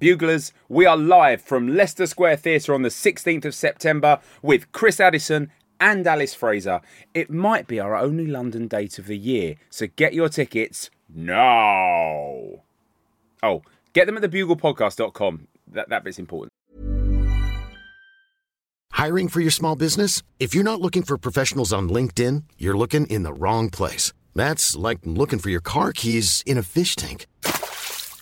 Buglers, we are live from Leicester Square Theatre on the 16th of September with Chris Addison and Alice Fraser. It might be our only London date of the year, so get your tickets now. Oh, get them at thebuglepodcast.com. That, that bit's important. Hiring for your small business? If you're not looking for professionals on LinkedIn, you're looking in the wrong place. That's like looking for your car keys in a fish tank.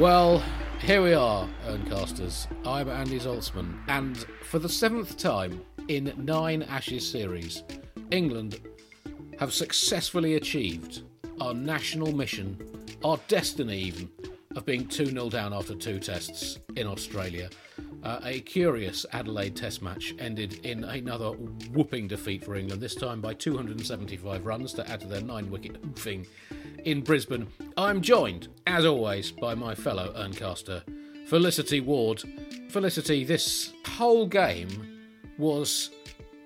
Well, here we are, Urncasters. I'm Andy Zaltzman, and for the seventh time in nine Ashes series, England have successfully achieved our national mission, our destiny even, of being 2 0 down after two tests in Australia. Uh, a curious Adelaide Test match ended in another whooping defeat for England, this time by 275 runs to add to their nine wicket oofing in Brisbane. I'm joined, as always, by my fellow Urncaster, Felicity Ward. Felicity, this whole game was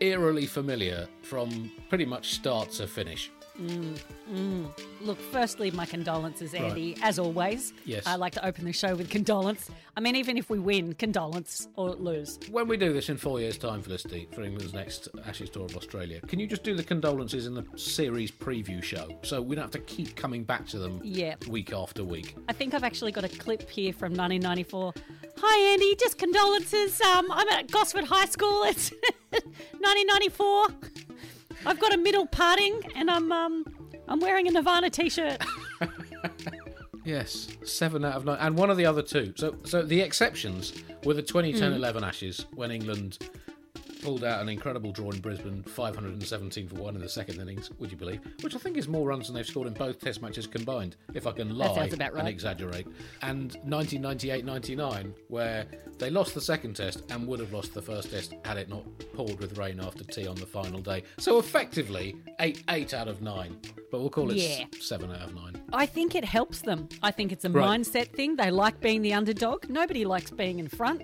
eerily familiar from pretty much start to finish. Look, firstly, my condolences, Andy, as always. Yes. I like to open the show with condolence. I mean, even if we win, condolence or lose. When we do this in four years' time, Felicity, for England's next Ashes tour of Australia, can you just do the condolences in the series preview show so we don't have to keep coming back to them Yeah. week after week? I think I've actually got a clip here from 1994. Hi, Andy. Just condolences. Um, I'm at Gosford High School. It's 1994. I've got a middle parting, and I'm um, I'm wearing a Nirvana t-shirt. Yes, seven out of nine, and one of the other two. So, so the exceptions were the 2010-11 Ashes when England pulled out an incredible draw in Brisbane, 517 for one in the second innings. Would you believe? Which I think is more runs than they've scored in both Test matches combined. If I can lie about and exaggerate. And 1998-99, where they lost the second Test and would have lost the first Test had it not poured with rain after tea on the final day. So effectively, eight eight out of nine. But we'll call it Yeah. seven out of nine. I think it helps them. I think it's a Right. mindset thing. They like being the underdog. Nobody likes being in front,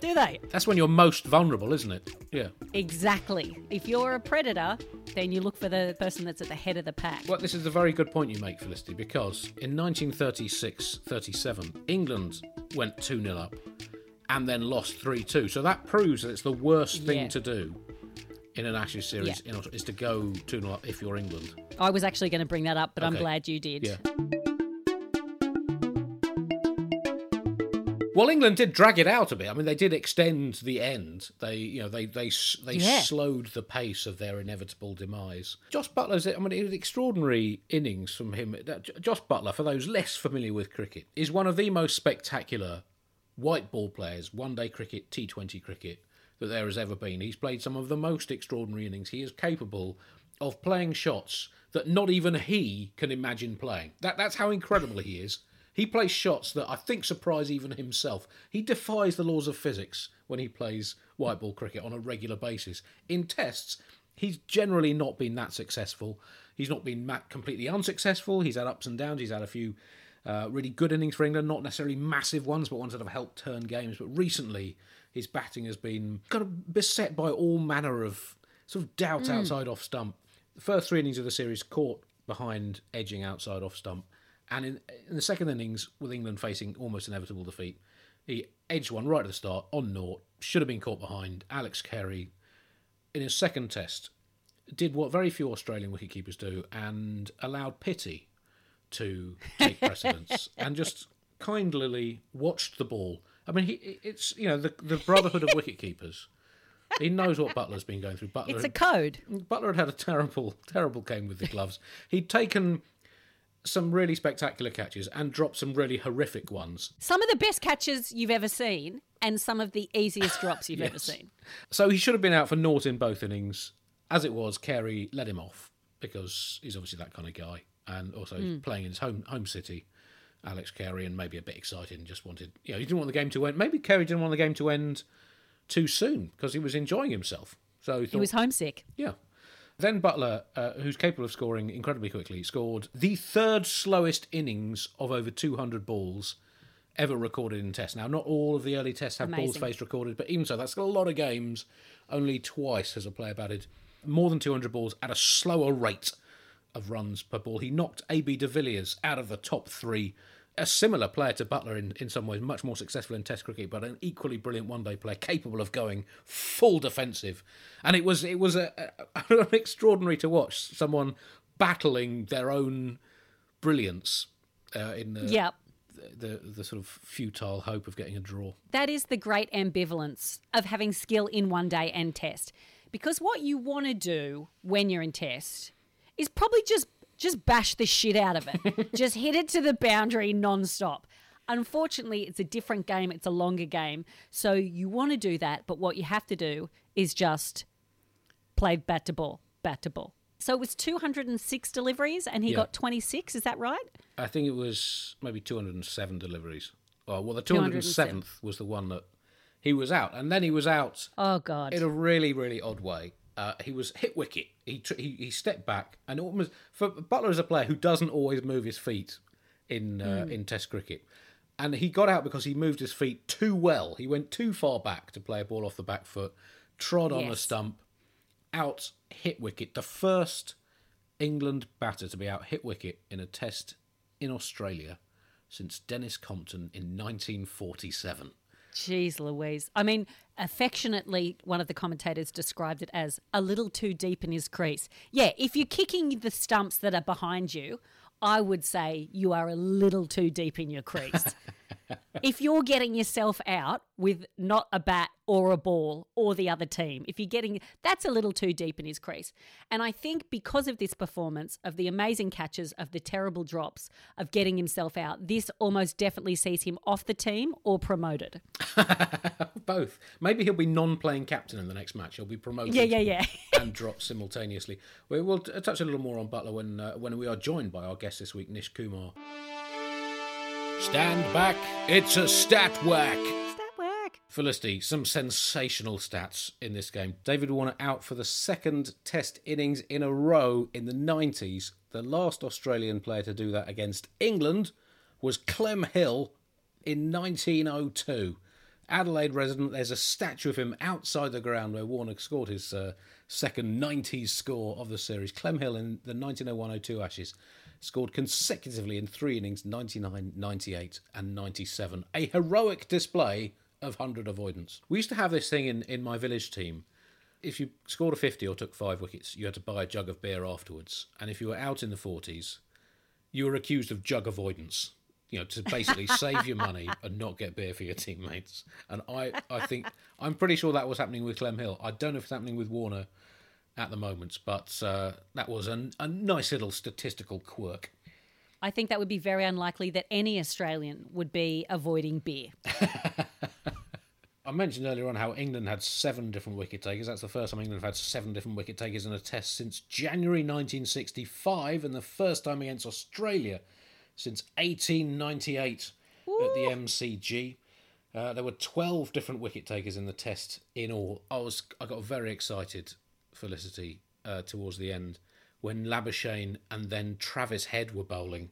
do they? That's when you're most vulnerable, isn't it? Yeah. Exactly. If you're a predator, then you look for the person that's at the head of the pack. Well, this is a very good point you make, Felicity, because in 1936 37, England went 2 0 up and then lost 3 2. So that proves that it's the worst thing Yeah. to do in an Ashes series Yeah. in is to go 2 0 up if you're England. I was actually going to bring that up, but I'm glad you did. Yeah. Well, England did drag it out a bit. I mean, they did extend the end. They, you know, they they they Yeah. slowed the pace of their inevitable demise. Jos Buttler's, I mean, it was extraordinary innings from him. Uh, that- Jos Buttler, for those less familiar with cricket, is one of the most spectacular white ball players, one day cricket, T20 cricket, that there has ever been. He's played some of the most extraordinary innings. He is capable of playing shots that not even he can imagine playing. That, that's how incredible he is. He plays shots that I think surprise even himself. He defies the laws of physics when he plays white ball cricket on a regular basis. In tests, he's generally not been that successful. He's not been completely unsuccessful. He's had ups and downs. He's had a few uh, really good innings for England, not necessarily massive ones, but ones that have helped turn games. But recently, his batting has been kind of beset by all manner of sort of doubt outside off stump. The first three innings of the series caught behind edging outside off stump, and in, in the second innings, with England facing almost inevitable defeat, he edged one right at the start on naught. Should have been caught behind. Alex Carey, in his second test, did what very few Australian wicketkeepers do and allowed pity to take precedence and just kindly watched the ball. I mean, he, it's you know the the brotherhood of wicketkeepers. He knows what Buttler's been going through. Buttler It's a code. Buttler had had a terrible, terrible game with the gloves. He'd taken some really spectacular catches and dropped some really horrific ones. Some of the best catches you've ever seen, and some of the easiest drops you've ever seen. So he should have been out for naught in both innings. As it was, Carey let him off because he's obviously that kind of guy, and also Hmm. playing in his home home city. Alex Carey and maybe a bit excited and just wanted, you know, he didn't want the game to end. Maybe Carey didn't want the game to end too soon because he was enjoying himself. So he, He was homesick. yeah. Then Buttler, uh, who's capable of scoring incredibly quickly, scored the third slowest innings of over 200 balls ever recorded in Tests. Now, not all of the early Tests have balls faced recorded, but even so, that's a lot of games. Only twice has a player batted more than 200 balls at a slower rate of runs per ball. He knocked AB de Villiers out of the top three. A similar player to Buttler in, in some ways, much more successful in Test cricket, but an equally brilliant one-day player, capable of going full defensive. And it was it was a, a, extraordinary to watch someone battling their own brilliance uh, in the, Yep. the the sort of futile hope of getting a draw. That is the great ambivalence of having skill in one day and test. Because what you want to do when you're in test is probably just just bash the shit out of it. just hit it to the boundary non-stop. Unfortunately, it's a different game, it's a longer game. So you want to do that, but what you have to do is just play bat to ball, bat to ball. So it was 206 deliveries and he Yeah. got 26, is that right? I think it was maybe 207 deliveries. Oh, well, the 207. 207th was the one that he was out, and then he was out Oh god. in a really, really odd way. Uh, he was hit wicket. He, tr- he he stepped back, and almost for Buttler is a player who doesn't always move his feet in uh, Hmm. in Test cricket, and he got out because he moved his feet too well. He went too far back to play a ball off the back foot, trod on a stump, out hit wicket. The first England batter to be out hit wicket in a Test in Australia since Denis Compton in 1947. Jeez Louise. I mean, affectionately, one of the commentators described it as a little too deep in his crease. Yeah, if you're kicking the stumps that are behind you, I would say you are a little too deep in your crease. if you're getting yourself out with not a bat or a ball or the other team, if you're getting that's a little too deep in his crease. And I think because of this performance, of the amazing catches, of the terrible drops, of getting himself out, this almost definitely sees him off the team or promoted. Both. Maybe he'll be non-playing captain in the next match. He'll be promoted. Yeah, yeah, yeah. and dropped simultaneously. We will touch a little more on Buttler when uh, when we are joined by our guest this week, Nish Kumar. Stand back! It's a stat whack. that work? Felicity, some sensational stats in this game. David Warner out for the second Test innings in a row in the 90s. The last Australian player to do that against England was Clem Hill in 1902. Adelaide resident, there's a statue of him outside the ground where Warner scored his uh, second 90s score of the series. Clem Hill in the 1901 02 Ashes scored consecutively in three innings 99, 98, and 97. A heroic display of 100 avoidance. We used to have this thing in, in my village team. If you scored a 50 or took five wickets, you had to buy a jug of beer afterwards. And if you were out in the 40s, you were accused of jug avoidance. You know, to basically save your money and not get beer for your teammates. And I, I think I'm pretty sure that was happening with Clem Hill. I don't know if it's happening with Warner at the moment, but uh, that was a, a nice little statistical quirk. I think that would be very unlikely that any Australian would be avoiding beer. I mentioned earlier on how England had seven different wicket takers. That's the first time England have had seven different wicket takers in a test since January 1965, and the first time against Australia since 1898 at the MCG. Uh, there were 12 different wicket takers in the test in all. I was I got very excited, Felicity, uh, towards the end when Labuschagne and then Travis Head were bowling.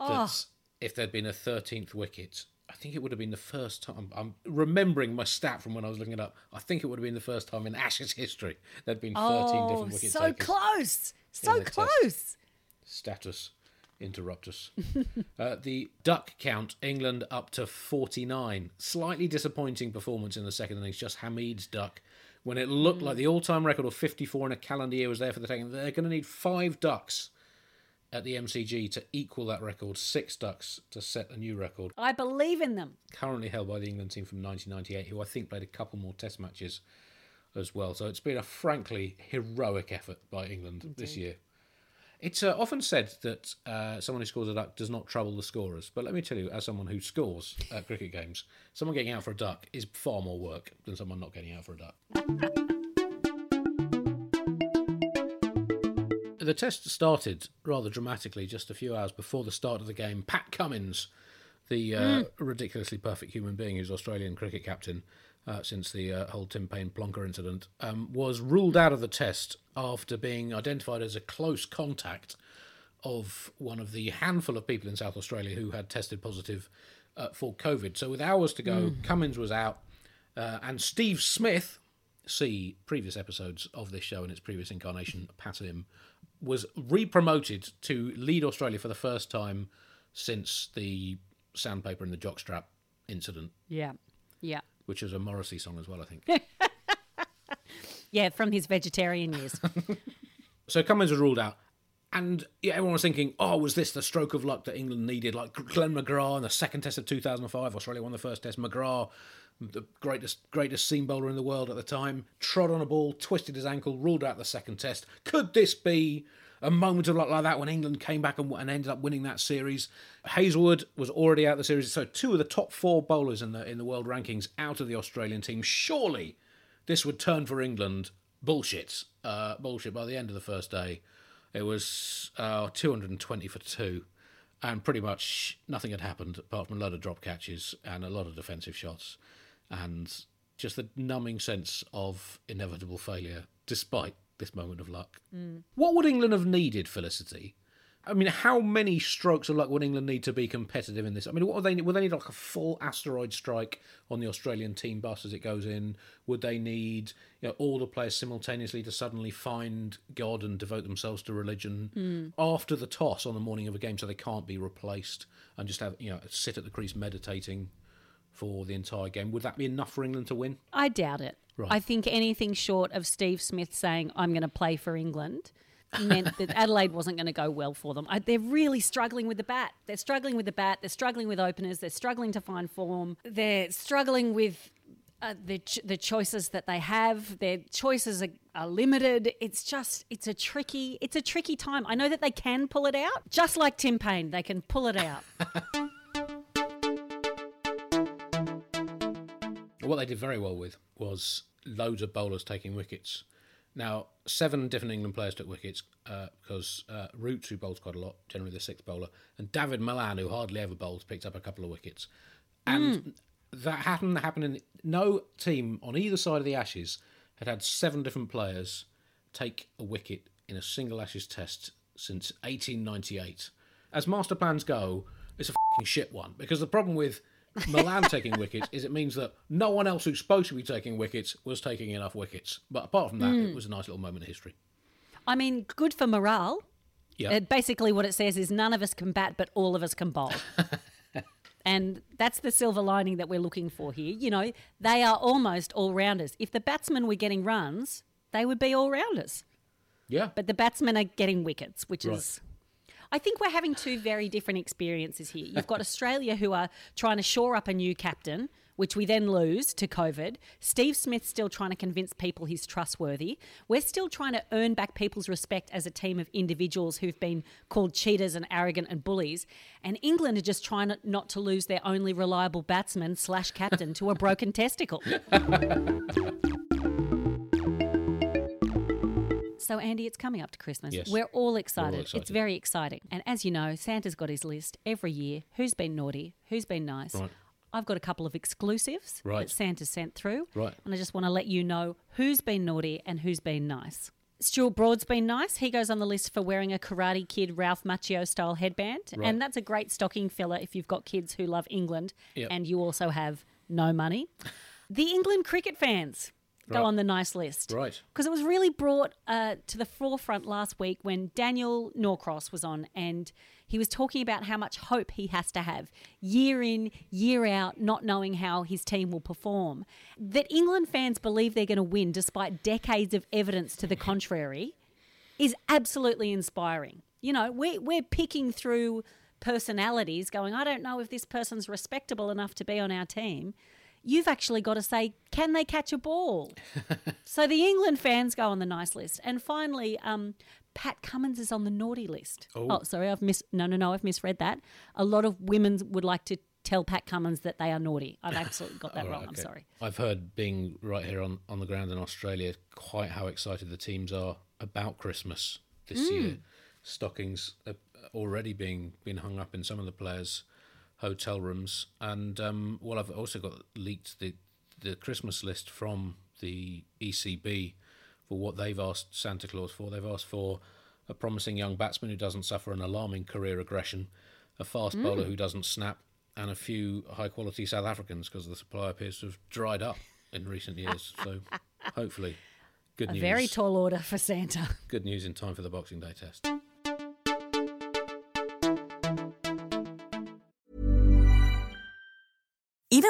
That if there'd been a 13th wicket, I think it would have been the first time. I'm remembering my stat from when I was looking it up. I think it would have been the first time in Ashes history there'd been 13 Oh, different wicket so takers. close. So close. Status interruptus. uh, the duck count, England up to 49. Slightly disappointing performance in the second innings, just Hameed's duck. When it looked like hmm. the all time record of 54 in a calendar year was there for the taking, they're going to need five ducks at the MCG to equal that record, six ducks to set a new record. I believe in them. Currently held by the England team from 1998, who I think played a couple more test matches as well. So it's been a frankly heroic effort by England this year. It's uh, often said that uh, someone who scores a duck does not trouble the scorers. But let me tell you, as someone who scores at cricket games, someone getting out for a duck is far more work than someone not getting out for a duck. The test started rather dramatically just a few hours before the start of the game. Pat Cummins, the uh, ridiculously perfect human being who's Australian cricket captain uh, since the uh, whole Tim Paine plonker incident, um, was ruled out of the test after being identified as a close contact of one of the handful of people in South Australia who had tested positive uh, for COVID. So, with hours to go, Cummins was out, uh, and Steve Smith, see previous episodes of this show in its previous incarnation, Pat him, was re-promoted to lead Australia for the first time since the sandpaper and the jockstrap incident, Yeah. Yeah. Which is a Morrissey song as well, I think. Yeah, from his vegetarian years. So Cummins was ruled out. And yeah, everyone was thinking, oh, was this the stroke of luck that England needed? Like Glenn McGrath in the second test of 2005, Australia won the first test. McGrath, the greatest greatest seam bowler in the world at the time, trod on a ball, twisted his ankle, ruled out the second test. Could this be a moment of luck like that when England came back and, and ended up winning that series? Hazlewood was already out of the series, so two of the top four bowlers in the in the world rankings out of the Australian team. Surely this would turn for England. Bullshit. Uh, bullshit. By the end of the first day, it was uh, 220 for two, and pretty much nothing had happened apart from a lot of drop catches and a lot of defensive shots, and just the numbing sense of inevitable failure despite this moment of luck. What would England have needed, Felicity? I mean, how many strokes of luck would England need to be competitive in this? I mean, what would they need? Would they need like a full asteroid strike on the Australian team bus as it goes in? Would they need you know, all the players simultaneously to suddenly find God and devote themselves to religion hmm. after the toss on the morning of a game, so they can't be replaced and just have you know sit at the crease meditating for the entire game? Would that be enough for England to win? I doubt it. Right. I think anything short of Steve Smith saying, I'm going to play for England, meant that Adelaide wasn't going to go well for them. I, they're really struggling with the bat. They're struggling with the bat. They're struggling with openers. They're struggling to find form. They're struggling with. Uh, the ch- the choices that they have, their choices are, are limited. It's just it's a tricky it's a tricky time. I know that they can pull it out, just like Tim Paine, they can pull it out. What they did very well with was loads of bowlers taking wickets. Now, seven different England players took wickets uh, because uh, Roots, who bowls quite a lot, generally the sixth bowler, and David Malan, who hardly ever bowls, picked up a couple of wickets. And that happened happened in no team on either side of the Ashes had had seven different players take a wicket in a single Ashes test since 1898. As master plans go, it's a fing shit one because the problem with Malan taking wickets is it means that no one else who's supposed to be taking wickets was taking enough wickets. But apart from that, it was a nice little moment of history. I mean, good for morale. Yeah. Uh, basically, what it says is none of us can bat, but all of us can bowl. and that's the silver lining that we're looking for here. You know, they are almost all rounders. If the batsmen were getting runs, they would be all rounders. Yeah. But the batsmen are getting wickets, which Right. is. I think we're having two very different experiences here. You've got Australia who are trying to shore up a new captain, which we then lose to COVID. Steve Smith's still trying to convince people he's trustworthy. We're still trying to earn back people's respect as a team of individuals who've been called cheaters and arrogant and bullies. And England are just trying not to lose their only reliable batsman slash captain to a broken testicle. So, Andy, it's coming up to Christmas. Yes. We're all excited. It's excited. very exciting. And as you know, Santa's got his list every year. Who's been naughty? Who's been nice? Right. I've got a couple of exclusives Right. that Santa sent through. Right. And I just want to let you know who's been naughty and who's been nice. Stuart Broad's been nice. He goes on the list for wearing a Karate Kid Ralph Macchio style headband. Right. And that's a great stocking filler if you've got kids who love England Yep. and you also have no money. the England cricket fans go Right. on the nice list Right. because it was really brought uh, to the forefront last week when Daniel Norcross was on and he was talking about how much hope he has to have year in, year out, not knowing how his team will perform. That England fans believe they're going to win despite decades of evidence to the contrary is absolutely inspiring. You know, we're, we're picking through personalities going, I don't know if this person's respectable enough to be on our team. You've actually got to say, can they catch a ball? so the England fans go on the nice list. And finally, um, Pat Cummins is on the naughty list. Oh. sorry, I've mis no no no, I've misread that. A lot of women would like to tell Pat Cummins that they are naughty. I've absolutely got that right, wrong. I'm sorry. I've heard being right here on, on the ground in Australia quite how excited the teams are about Christmas this year. Stockings are already being being hung up in some of the players' hotel rooms, and um, well, I've also got leaked the the Christmas list from the ECB for what they've asked Santa Claus for. They've asked for a promising young batsman who doesn't suffer an alarming career aggression, a fast bowler who doesn't snap, and a few high quality South Africans because the supply appears to have dried up in recent years. so hopefully, good A news. very tall order for Santa. good news in time for the Boxing Day test.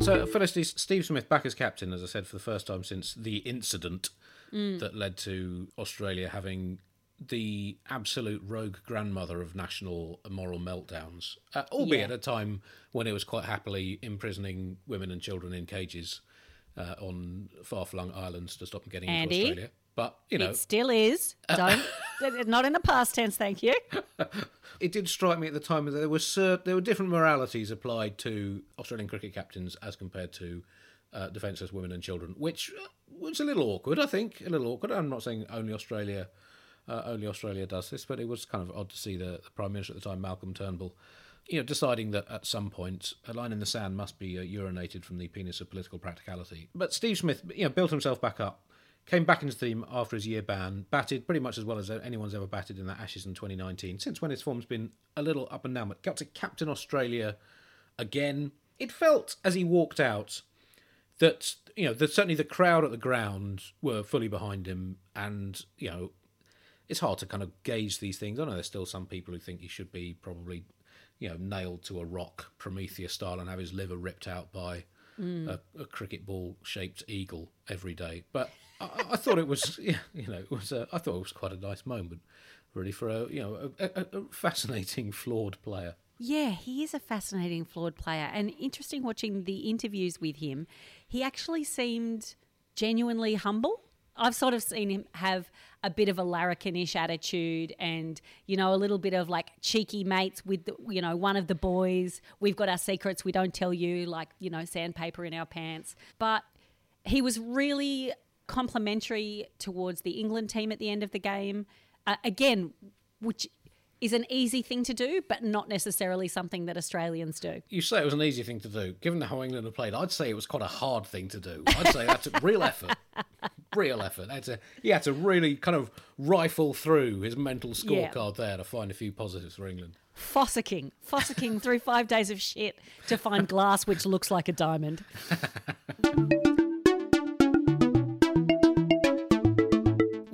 So, firstly, Steve Smith back as captain, as I said, for the first time since the incident that led to Australia having the absolute rogue grandmother of national moral meltdowns, uh, albeit Yeah. at a time when it was quite happily imprisoning women and children in cages uh, on far flung islands to stop them getting Andy? into Australia. But, you know, It still is. Don't. not in the past tense, thank you. it did strike me at the time that there were cer- there were different moralities applied to Australian cricket captains as compared to uh, defenceless women and children, which uh, was a little awkward. I think a little awkward. I'm not saying only Australia uh, only Australia does this, but it was kind of odd to see the, the Prime Minister at the time, Malcolm Turnbull, you know, deciding that at some point a line in the sand must be uh, urinated from the penis of political practicality. But Steve Smith, you know, built himself back up, came back into the team after his year ban, batted pretty much as well as anyone's ever batted in that Ashes in 2019. Since when his form's been a little up and down, but got to captain Australia again. It felt as he walked out that you know that certainly the crowd at the ground were fully behind him, and you know it's hard to kind of gauge these things. I know there's still some people who think he should be probably, you know, nailed to a rock Prometheus style and have his liver ripped out by Mm. a, a cricket ball shaped eagle every day. But I, I thought it was, yeah, you know, it was. A, I thought it was quite a nice moment, really, for a you know a, a fascinating flawed player. Yeah, he is a fascinating flawed player. And interesting watching the interviews with him, he actually seemed genuinely humble. I've sort of seen him have a bit of a larrikinish attitude and, you know, a little bit of like cheeky mates with, the, you know, one of the boys. We've got our secrets, we don't tell you, like, you know, sandpaper in our pants. But he was really complimentary towards the England team at the end of the game. Uh, again, which is an easy thing to do, but not necessarily something that Australians do. You say it was an easy thing to do. Given how England have played, I'd say it was quite a hard thing to do. I'd say that's took real effort. Real effort. That's a, he had to really kind of rifle through his mental Yeah. scorecard there to find a few positives for England. Fossicking, fossicking through five days of shit to find glass which looks like a diamond.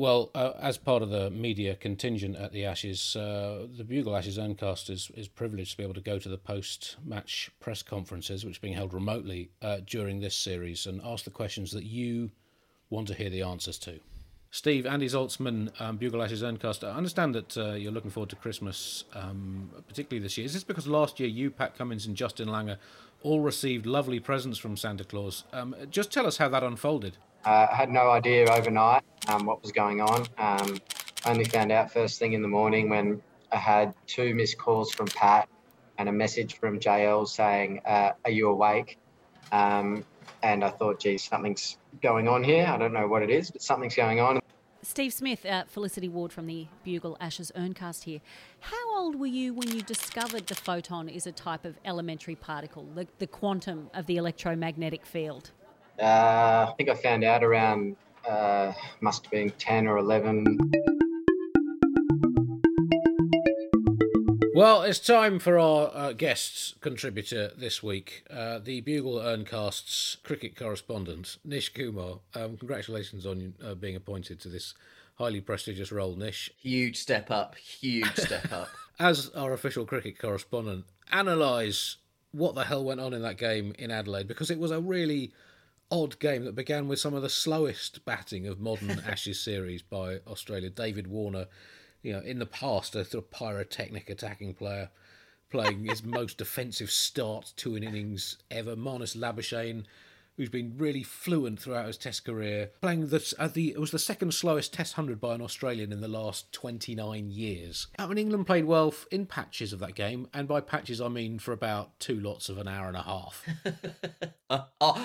Well, uh, as part of the media contingent at the Ashes, uh, the Bugle Ashes Owncast is, is privileged to be able to go to the post match press conferences, which are being held remotely uh, during this series, and ask the questions that you want to hear the answers to. Steve, Andy Zaltzman, um, Bugle Ashes Owncast, I understand that uh, you're looking forward to Christmas, um, particularly this year. Is this because last year you, Pat Cummins, and Justin Langer all received lovely presents from Santa Claus? Um, just tell us how that unfolded. Uh, I had no idea overnight um, what was going on. Um, only found out first thing in the morning when I had two missed calls from Pat and a message from JL saying, uh, Are you awake? Um, and I thought, geez, something's going on here. I don't know what it is, but something's going on. Steve Smith, uh, Felicity Ward from the Bugle Ashes Urncast here. How old were you when you discovered the photon is a type of elementary particle, the, the quantum of the electromagnetic field? Uh, I think I found out around, uh, must have been 10 or 11. Well, it's time for our uh, guest contributor this week, uh, the Bugle Urncast's cricket correspondent, Nish Kumar. Um, congratulations on uh, being appointed to this highly prestigious role, Nish. Huge step up, huge step up. As our official cricket correspondent, analyse what the hell went on in that game in Adelaide because it was a really odd game that began with some of the slowest batting of modern Ashes series by Australia. David Warner you know, in the past, a sort of pyrotechnic attacking player playing his most defensive start to an innings ever. Marnus Labuschagne, who's been really fluent throughout his Test career, playing the, uh, the it was the second slowest Test hundred by an Australian in the last twenty nine years. I mean, England played well in patches of that game, and by patches I mean for about two lots of an hour and a half. uh,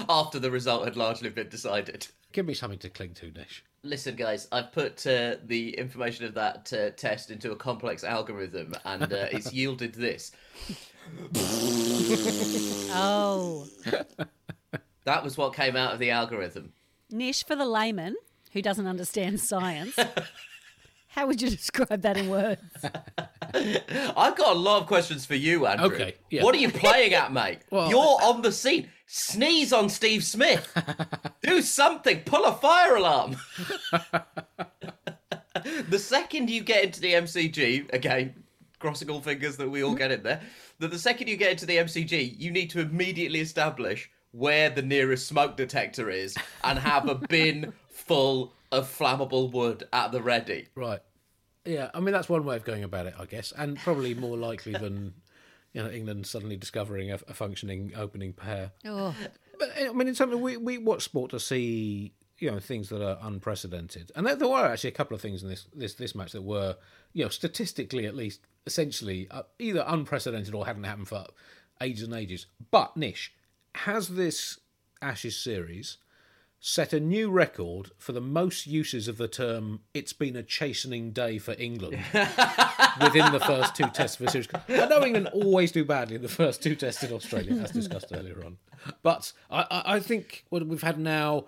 after the result had largely been decided. Give me something to cling to, Nish. Listen, guys, I've put uh, the information of that uh, test into a complex algorithm, and uh, it's yielded this. oh. That was what came out of the algorithm. Nish, for the layman who doesn't understand science, how would you describe that in words? I've got a lot of questions for you, Andrew. Okay, yeah. What are you playing at, mate? Well, You're on the scene. Sneeze on Steve Smith. Do something. Pull a fire alarm. the second you get into the MCG, again, crossing all fingers that we all get in there, that the second you get into the MCG, you need to immediately establish where the nearest smoke detector is and have a bin full of flammable wood at the ready. Right. Yeah, I mean that's one way of going about it, I guess, and probably more likely than you know England suddenly discovering a, a functioning opening pair. Oh. But I mean, it's something we we watch sport to see you know things that are unprecedented, and there, there were actually a couple of things in this this this match that were you know statistically at least essentially uh, either unprecedented or hadn't happened for ages and ages. But Nish has this Ashes series set a new record for the most uses of the term "it's been a chastening day for England" within the first two tests of a series. I know England always do badly in the first two tests in Australia, as discussed earlier on. But I, I, think what we've had now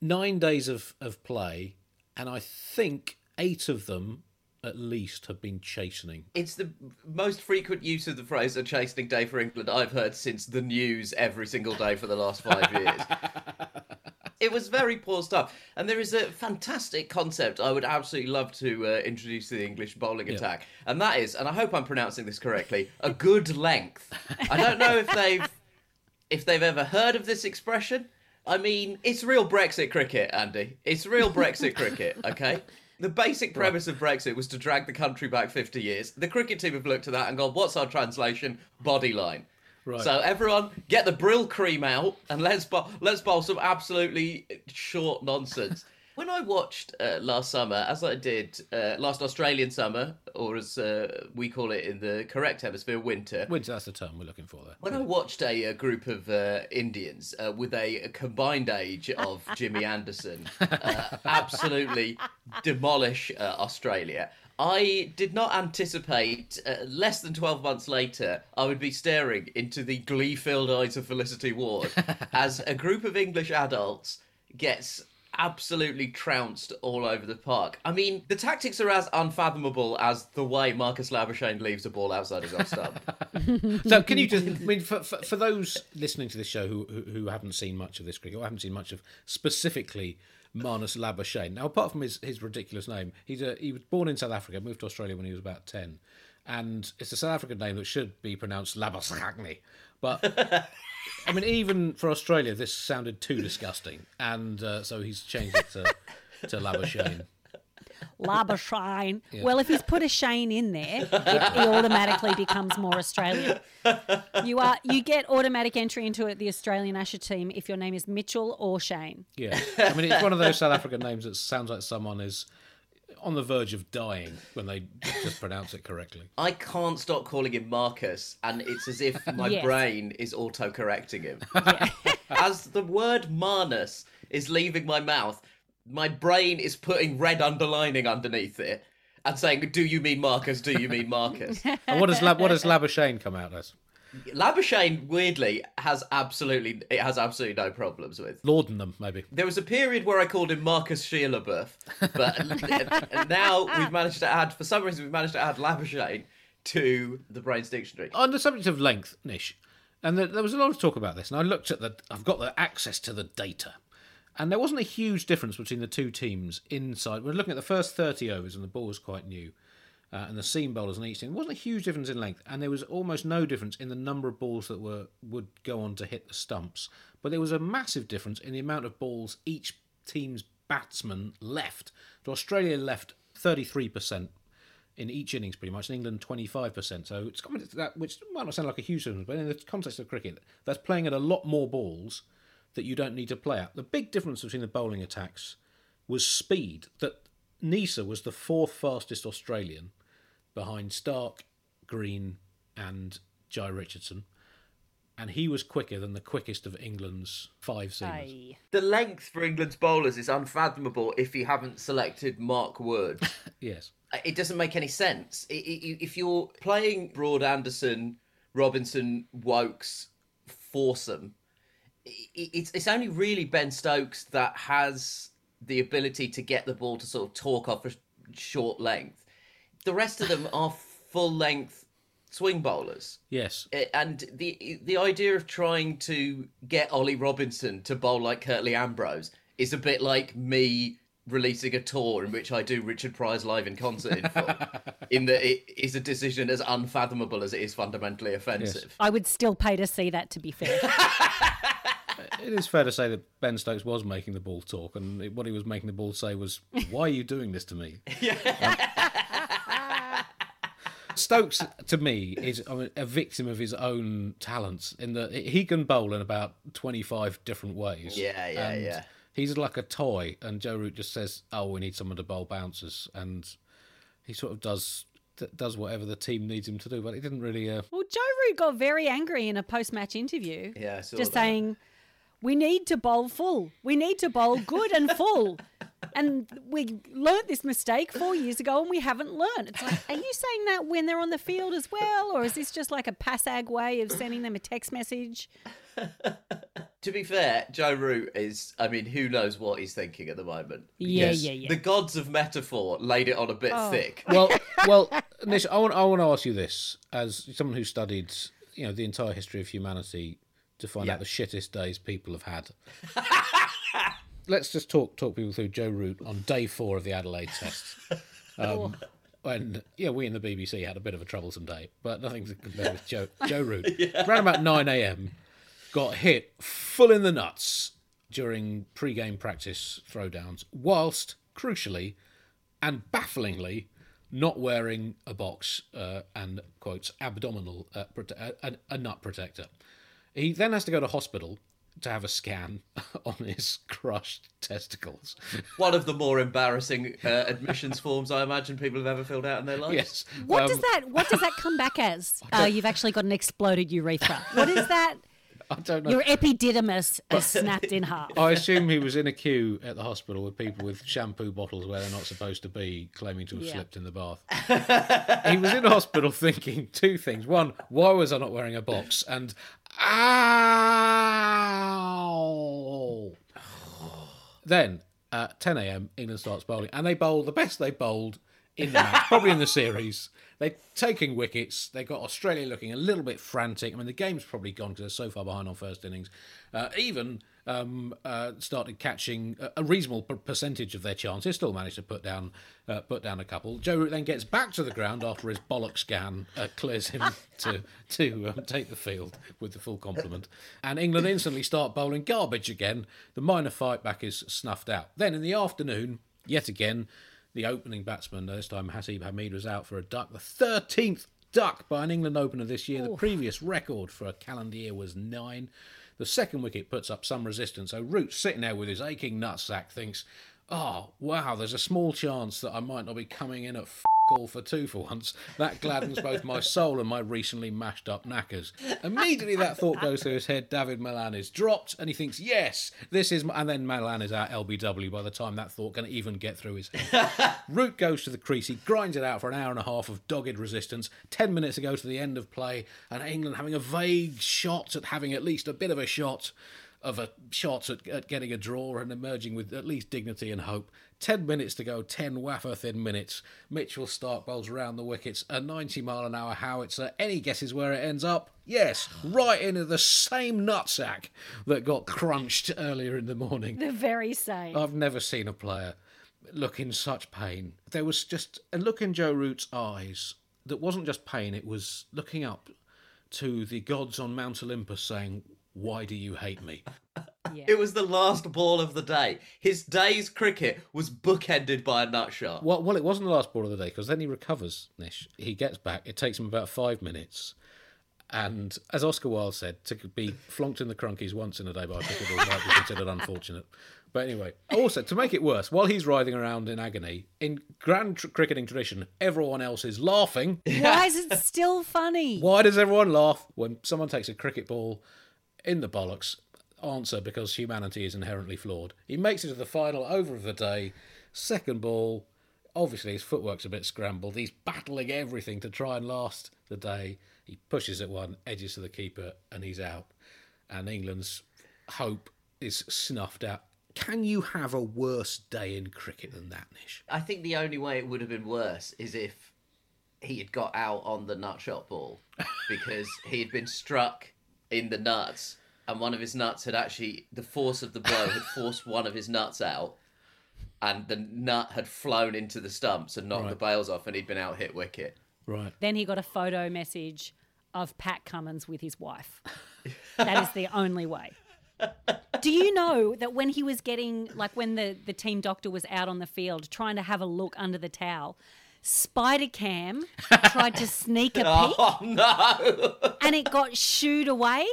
nine days of, of play, and I think eight of them at least have been chastening. It's the most frequent use of the phrase "a chastening day for England" I've heard since the news every single day for the last five years. it was very poor stuff, and there is a fantastic concept I would absolutely love to uh, introduce to the English bowling attack, and that is, and I hope I'm pronouncing this correctly, a good length. I don't know if they've if they've ever heard of this expression. I mean, it's real Brexit cricket, Andy. It's real Brexit cricket, okay? The basic premise of Brexit was to drag the country back 50 years. The cricket team have looked at that and gone, what's our translation? Body line. Right. So everyone, get the Brylcreem out and let's bowl, let's bowl some absolutely short nonsense. When I watched uh, last summer, as I did uh, last Australian summer, or as uh, we call it in the correct hemisphere, winter, Winter, that's the term we're looking for there. when I watched a, uh group of uh, Indians uh, with a, a combined age of Jimmy Anderson uh, absolutely demolish uh, Australia, I did not anticipate uh, less than 12 months later I would be staring into the glee filled eyes of Felicity Ward as a group of English adults gets absolutely trounced all over the park. I mean, the tactics are as unfathomable as the way Marcus Labuschagne leaves a ball outside his own stump. So, can you just, I mean, for, for, for those listening to this show who, who who haven't seen much of this cricket, or haven't seen much of specifically Marnus Labuschagne. Now, apart from his, his ridiculous name, he's a, he was born in South Africa, moved to Australia when he was about 10. And it's a South African name that should be pronounced Labuschagne. But, I mean, even for Australia, this sounded too disgusting. And uh, so he's changed it to, to Labuschagne. Labashine. Well, if he's put a Shane in there, it, he automatically becomes more Australian. You are you get automatic entry into the Australian Asher team if your name is Mitchell or Shane. Yeah. I mean, it's one of those South African names that sounds like someone is on the verge of dying when they just pronounce it correctly. I can't stop calling him Marcus, and it's as if my Yes. brain is auto correcting him. as the word Marnus is leaving my mouth, my brain is putting red underlining underneath it and saying, "Do you mean Marcus? Do you mean Marcus?" And what does Lab, what does Labuschagne come out as? Labuschagne weirdly has absolutely it has absolutely no problems with. Lorden them, maybe. There was a period where I called him Marcus Shearlerbuff, but and now we've managed to add, for some reason, we've managed to add Labuschagne to the Brains Dictionary. On the subject of length, Nish, and there, there was a lot of talk about this, and I looked at the. I've got the access to the data, and there wasn't a huge difference between the two teams inside. We're looking at the first thirty overs, and the ball was quite new. Uh, and the seam bowlers on each team. There wasn't a huge difference in length, and there was almost no difference in the number of balls that were would go on to hit the stumps. But there was a massive difference in the amount of balls each team's batsman left. So Australia left 33% in each innings, pretty much, and England 25%. So it's coming to that, which might not sound like a huge difference, but in the context of cricket, that's playing at a lot more balls that you don't need to play at. The big difference between the bowling attacks was speed. That Neser was the fourth fastest Australian behind Starc, Green, and Jhye Richardson. And he was quicker than the quickest of England's five seamers. Aye. The length for England's bowlers is unfathomable if you haven't selected Mark Wood. Yes. Uh, it doesn't make any sense. I- I- If you're playing Broad Anderson, Robinson, Woakes, foursome, i- i- it's it's only really Ben Stokes that has the ability to get the ball to sort of talk off a short length. The rest of them are full length swing bowlers. Yes. Uh, And the the idea of trying to get Ollie Robinson to bowl like Curtly Ambrose is a bit like me releasing a tour in which I do Richard Pryor's live in concert in full. in that it is a decision as unfathomable as it is fundamentally offensive. I would still pay to see that, to be fair. It is fair to say that Ben Stokes was making the ball talk, and what he was making the ball say was, "Why are you doing this to me?" Um, Stokes, to me, is a victim of his own talents in that he can bowl in about twenty-five different ways. Yeah, yeah, and yeah. He's like a toy, and Joe Root just says, "Oh, we need someone to bowl bouncers," and he sort of does does whatever the team needs him to do. But he didn't really. Uh, well, Joe Root got very angry in a post match interview. Yeah, I saw Just that. saying, we need to bowl full. We need to bowl good and full. and we learnt this mistake four years ago and we haven't learned. It's like, are you saying that when they're on the field as well? Or is this just like a passag way of sending them a text message? To be fair, Joe Root is, I mean, who knows what he's thinking at the moment. Yeah, Yes. yeah, yeah. The gods of metaphor laid it on a bit Oh. thick. well, well, Nish, I want, I want to ask you this as someone who studied, you know, the entire history of humanity to find Yeah. out the shittest days people have had. Let's just talk talk people through Joe Root on day four of the Adelaide Test. Um, when yeah, we in the BBC had a bit of a troublesome day, but nothing to compare with Joe Joe Root. Around about nine a.m., got hit full in the nuts during pre-game practice throwdowns, whilst crucially and bafflingly not wearing a box uh, and quotes abdominal uh, prote- a, a nut protector. He then has to go to hospital to have a scan on his crushed testicles. One of the more embarrassing uh, admissions forms I imagine people have ever filled out in their lives. yes. What Um, does that what does that come back as? Uh, you've actually got an exploded urethra. What is that? I don't know. Your epididymis is snapped in half. I assume he was in a queue at the hospital with people with shampoo bottles where they're not supposed to be, claiming to have Yeah. slipped in the bath. he was in hospital thinking two things. One, why was I not wearing a box? And, ow! then, at 10 a.m., England starts bowling, and they bowl the best they bowled in the match, probably in the series. They're taking wickets. They got Australia looking a little bit frantic. I mean, the game's probably gone because they're so far behind on first innings. Uh, even um, uh, started catching a, a reasonable per- percentage of their chances. Still managed to put down uh, put down a couple. Joe Root then gets back to the ground after his bollock scan uh, clears him to to um, take the field with the full complement. And England instantly start bowling garbage again. The minor fight back is snuffed out. Then in the afternoon, yet again. The opening batsman, this time Haseeb Hameed, was out for a duck. The 13th duck by an England opener this year. The previous record for a calendar year was nine. The second wicket puts up some resistance. So Root, sitting there with his aching nutsack, thinks, oh, wow, there's a small chance that I might not be coming in at all for two for once. That gladdens both my soul and my recently mashed up knackers. Immediately that thought goes through his head. David Malan is dropped, and he thinks, "Yes, this is." My... And then Malan is out LBW by the time that thought can even get through his head. Root goes to the crease. He grinds it out for an hour and a half of dogged resistance. Ten minutes to go to the end of play, and England having a vague shot at having at least a bit of a shot of a shot at, at getting a draw and emerging with at least dignity and hope. Ten minutes to go, ten wafer thin minutes. Mitchell Starc bowls round the wickets, a 90 mile an hour howitzer. Any guesses where it ends up? Yes, right into the same nutsack that got crunched earlier in the morning. The very same. I've never seen a player look in such pain. There was just a look in Joe Root's eyes that wasn't just pain, it was looking up to the gods on Mount Olympus saying, Why do you hate me? It was the last ball of the day. His day's cricket was bookended by a nut shot. Well, well, it wasn't the last ball of the day because then he recovers. Nish, he gets back. It takes him about five minutes, and as Oscar Wilde said, to be flonked in the crunkies once in a day by a pickleball might be considered unfortunate. But anyway, also to make it worse, while he's writhing around in agony, in grand tr- cricketing tradition, everyone else is laughing. Why is it still funny? Why does everyone laugh when someone takes a cricket ball in the bollocks? Answer because humanity is inherently flawed. He makes it to the final over of the day, second ball. Obviously, his footwork's a bit scrambled. He's battling everything to try and last the day. He pushes at one, edges to the keeper, and he's out. And England's hope is snuffed out. Can you have a worse day in cricket than that, Nish? I think the only way it would have been worse is if he had got out on the nutshot ball because he had been struck in the nuts and one of his nuts had actually the force of the blow had forced one of his nuts out and the nut had flown into the stumps and knocked Right. the bails off and he'd been out hit wicket. Right. Then he got a photo message of Pat Cummins with his wife. That is the only way. Do you know that when he was getting, like when the, the team doctor was out on the field trying to have a look under the towel, Spider Cam tried to sneak a oh, peek Oh no! and it got shooed away.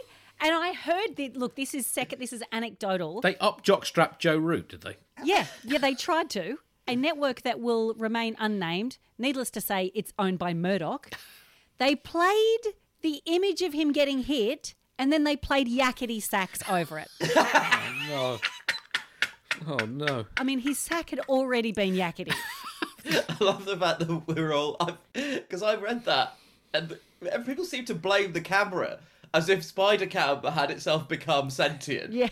And I heard that, look, this is second, this is anecdotal. They up jockstrapped Joe Root, did they? Yeah, yeah, they tried to. A network that will remain unnamed. Needless to say, it's owned by Murdoch. They played the image of him getting hit, and then they played yakety sax over it. oh No. Oh no. I mean, his sack had already been yakety. I love the fact that we're all because I read that and people seem to blame the camera as if Spider Cam had itself become sentient. Yeah.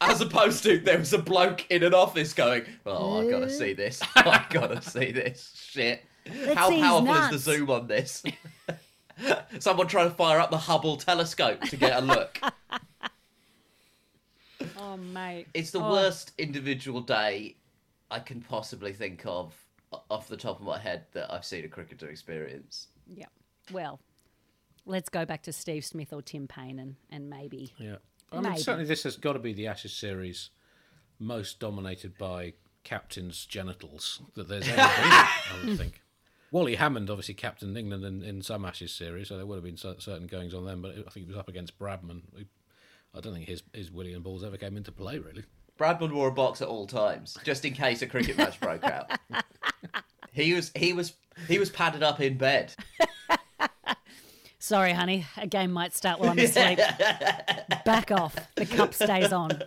As opposed to there was a bloke in an office going, "Oh, I gotta see this. I gotta see this shit. How see his powerful is the zoom on this?" Someone trying to fire up the Hubble telescope to get a look. Oh, mate. It's the Oh. worst individual day I can possibly think of off the top of my head that I've seen a cricketer experience. Yeah. Well, let's go back to Steve Smith or Tim Paine and, and maybe. Yeah. I mean, certainly this has got to be the Ashes series most dominated by captains' genitals that there's ever been, I would think. Wally Hammond obviously captained England in, in some Ashes series, so there would have been certain goings on then, but I think he was up against Bradman. I don't think his, his William balls ever came into play, really. Bradman wore a box at all times, just in case a cricket match broke out. He was he was he was padded up in bed. Sorry, honey. A game might start while I'm asleep. Back off. The cup stays on.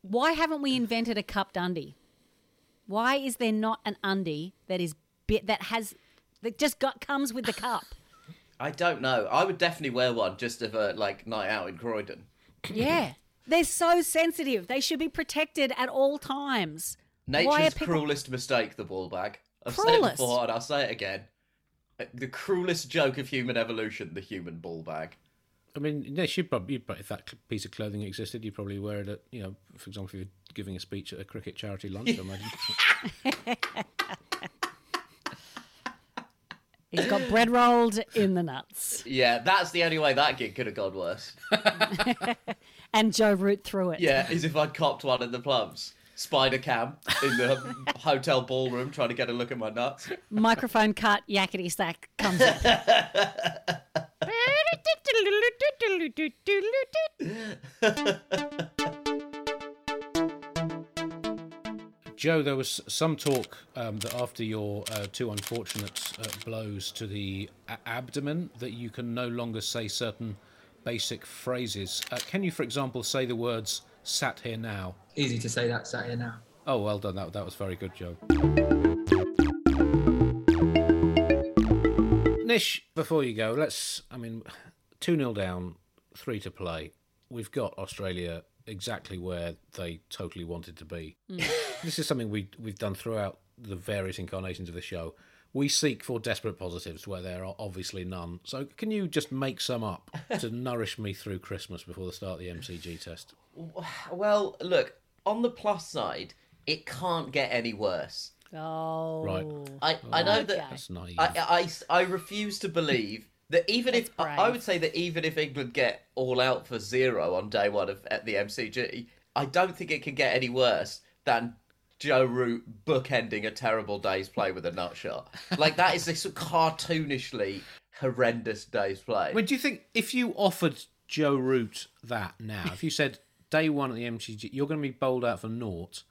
Why haven't we invented a cupped undie? Why is there not an undie that is bit that has that just got comes with the cup? I don't know. I would definitely wear one just of a like night out in Croydon. Yeah. They're so sensitive. They should be protected at all times. Nature's people- cruelest mistake, the ball bag. I've said it Cruelest? before and I'll say it again. Uh, The cruelest joke of human evolution, the human ball bag. I mean, yes, you'd probably, you'd probably, if that piece of clothing existed, you'd probably wear it at, you know, for example, if you're giving a speech at a cricket charity lunch, I imagine. He's got bread rolled in the nuts. Yeah, that's the only way that gig could have gone worse. And Joe Root through it. Yeah, is if I'd copped one in the plums. Spider cam in the hotel ballroom trying to get a look at my nuts. Microphone cut, yakety sack comes in. Joe, there was some talk um, that after your uh, two unfortunate uh, blows to the a- abdomen, that you can no longer say certain basic phrases. Uh, can you, for example, say the words "sat here now"? Easy to say that sat here now. Oh, well done. That that was very good, Joe. Nish, before you go, let's. I mean, two 0 down, three to play. We've got Australia exactly where they totally wanted to be. Mm. This is something we we've done throughout the various incarnations of the show. We seek for desperate positives where there are obviously none. So, can you just make some up to nourish me through Christmas before the start of the MCG test? Well, look, on the plus side, it can't get any worse. Oh. Right. I, I know Okay. that That's naive. I, I, I refuse to believe that even if That's I would say that even if England get all out for zero on day one of at the MCG, I don't think it can get any worse than Joe Root bookending a terrible day's play with a nut shot. Like that is this cartoonishly horrendous day's play. I mean, do you think if you offered Joe Root that now, if you said day one at the MCG, you're going to be bowled out for naught,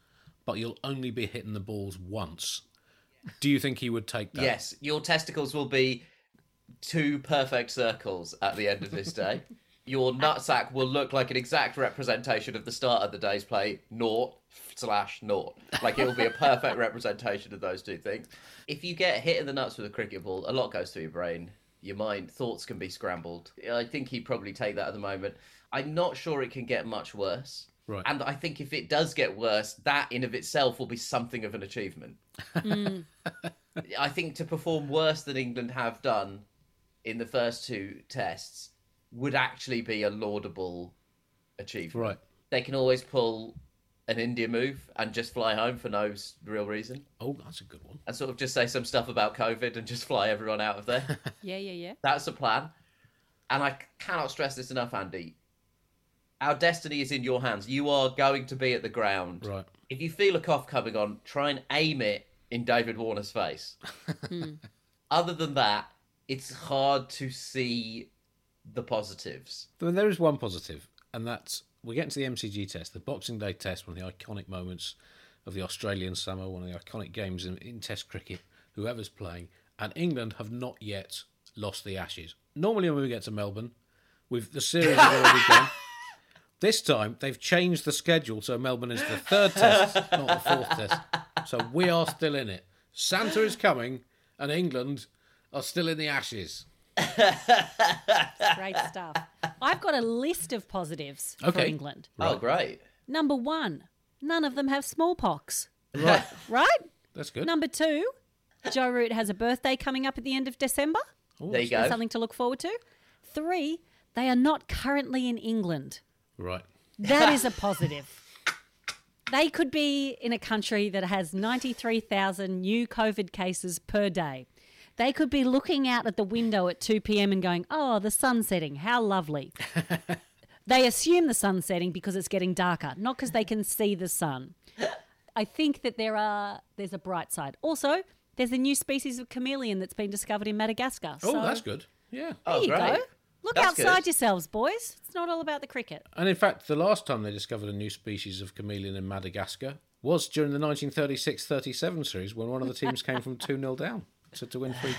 but you'll only be hitting the balls once, do you think he would take that? Yes, your testicles will be two perfect circles at the end of this day. your nutsack will look like an exact representation of the start of the day's play, naught slash naught. Like it will be a perfect representation of those two things. If you get hit in the nuts with a cricket ball, a lot goes through your brain. Your mind, thoughts can be scrambled. I think he'd probably take that at the moment. I'm not sure it can get much worse. Right. And I think if it does get worse, that in of itself will be something of an achievement. Mm. I think to perform worse than England have done in the first two tests would actually be a laudable achievement. Right. They can always pull an India move and just fly home for no real reason Oh, that's a good one. and sort of just say some stuff about COVID and just fly everyone out of there. Yeah, yeah, yeah. That's the plan. And I cannot stress this enough, Andy. Our destiny is in your hands. You are going to be at the ground. Right. If you feel a cough coming on, try and aim it in David Warner's face. Hmm. Other than that, it's hard to see the positives. I mean, there is one positive, and that's we're getting to the MCG test, the Boxing Day test, one of the iconic moments of the Australian summer, one of the iconic games in, in Test cricket, whoever's playing, and England have not yet lost the Ashes. Normally, when we get to Melbourne, with the series has already gone. This time, they've changed the schedule, so Melbourne is the third test, not the fourth test. So we are still in it. Santa is coming, and England are still in the Ashes. Great stuff. I've got a list of positives for Okay. England. Oh, great. Number one, none of them have smallpox. Right. Right? That's good. Number two, Joe Root has a birthday coming up at the end of December. There you go. Something to look forward to. Three, they are not currently in England. Right. That is a positive. They could be in a country that has 93,000 new COVID cases per day. They could be looking out at the window at 2 p.m. and going, oh, the sun's setting. How lovely. they assume the sun's setting because it's getting darker, not because they can see the sun. I think that there are there's a bright side. Also, there's a new species of chameleon that's been discovered in Madagascar. Oh, so that's good. Yeah. There Oh, you great. go. Look That's outside good. yourselves, boys. It's not all about the cricket. And in fact, the last time they discovered a new species of chameleon in Madagascar was during the 1936 37 series when one of the teams came from 2 0 down to, to win 3 2.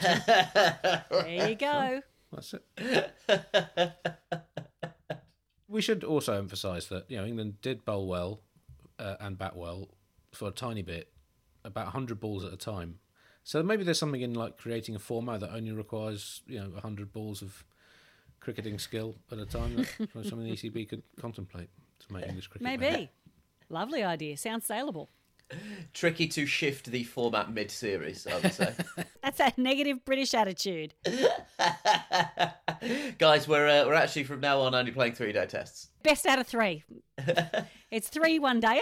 There you go. That's it. we should also emphasise that you know England did bowl well uh, and bat well for a tiny bit, about 100 balls at a time. So maybe there's something in like creating a format that only requires you know 100 balls of cricketing skill at a time. That something the ECB could contemplate to make English cricket. better. Maybe. Lovely idea. Sounds saleable. Tricky to shift the format mid series, I would say. That's that negative British attitude. Guys, we're, uh, we're actually from now on only playing three day tests. Best out of three. it's three one dayers.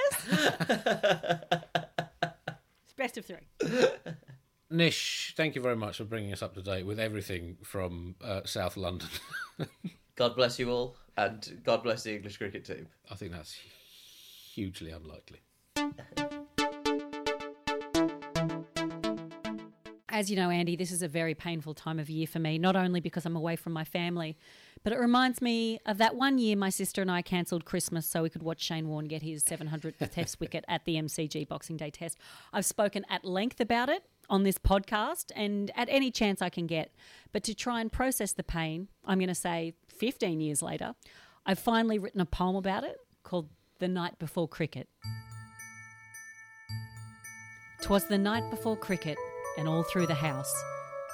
it's best of three. Nish, thank you very much for bringing us up to date with everything from uh, South London. God bless you all, and God bless the English cricket team. I think that's hugely unlikely. As you know, Andy, this is a very painful time of year for me, not only because I'm away from my family, But it reminds me of that one year my sister and I cancelled Christmas so we could watch Shane Warne get his 700th Test wicket at the MCG Boxing Day Test. I've spoken at length about it on this podcast and at any chance I can get. But to try and process the pain, I'm going to say 15 years later, I've finally written a poem about it called The Night Before Cricket. Twas the night before cricket, and all through the house,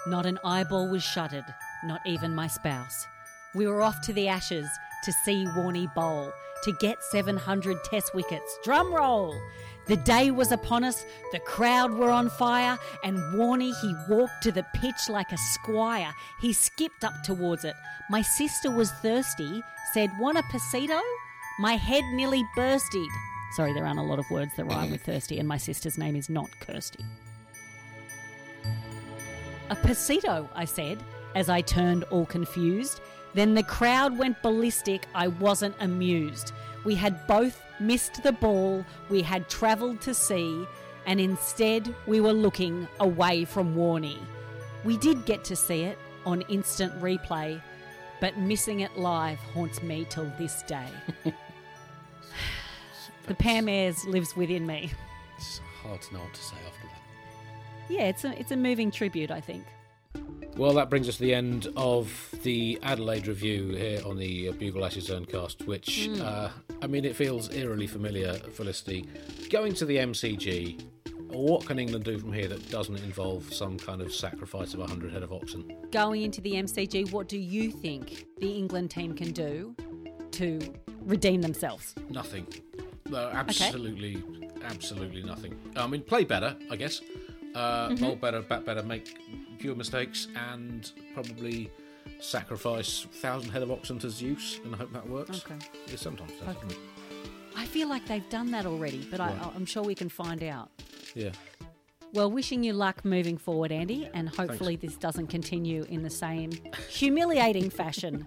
not an eyeball was shuttered, not even my spouse. We were off to the Ashes to see Warney bowl, to get 700 test wickets. Drum roll! The day was upon us, the crowd were on fire, and Warney he walked to the pitch like a squire. He skipped up towards it. My sister was thirsty, said, Want a pasito? My head nearly bursted. Sorry, there aren't a lot of words that rhyme with thirsty, and my sister's name is not Kirsty. A pasito, I said, as I turned all confused. Then the crowd went ballistic. I wasn't amused. We had both missed the ball, we had travelled to see, and instead we were looking away from Warney. We did get to see it on instant replay, but missing it live haunts me till this day. the Pam Ayres lives within me. It's hard to know what to say after that. Yeah, it's a, it's a moving tribute, I think. Well, that brings us to the end of the Adelaide review here on the Bugle Ashes Urncast, which, uh, I mean, it feels eerily familiar, Felicity. Going to the MCG, what can England do from here that doesn't involve some kind of sacrifice of 100 head of oxen? Going into the MCG, what do you think the England team can do to redeem themselves? Nothing. No, absolutely, absolutely nothing. I mean, play better, I guess. Uh, Bowl better, bat better, make fewer mistakes, and probably sacrifice thousand head of oxen to Zeus, and I hope that works. Okay. It sometimes does, it? I feel like they've done that already, but Right. I, I'm sure we can find out. Yeah. Well, wishing you luck moving forward, Andy, and hopefully this doesn't continue in the same humiliating fashion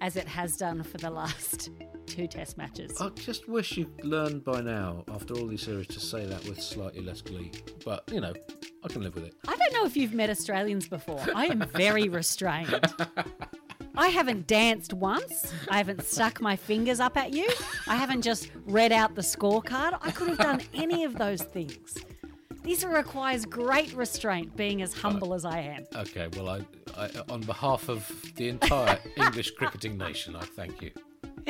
as it has done for the last two test matches. I just wish you'd learned by now, after all these series, to say that with slightly less glee. But, you know, I can live with it. I don't know if you've met Australians before. I am very restrained. I haven't danced once. I haven't stuck my fingers up at you. I haven't just read out the scorecard. I could have done any of those things. This requires great restraint, being as humble as I am. Okay, well, I, I on behalf of the entire English cricketing nation, I thank you.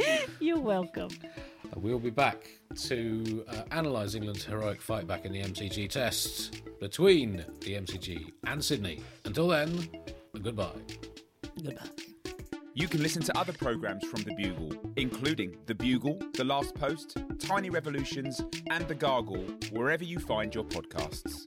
You're welcome. Uh, We'll be back to uh, analyse England's heroic fight back in the MCG test between the MCG and Sydney. Until then, goodbye. Goodbye. You can listen to other programmes from The Bugle, including The Bugle, The Last Post, Tiny Revolutions, and The Gargle, wherever you find your podcasts.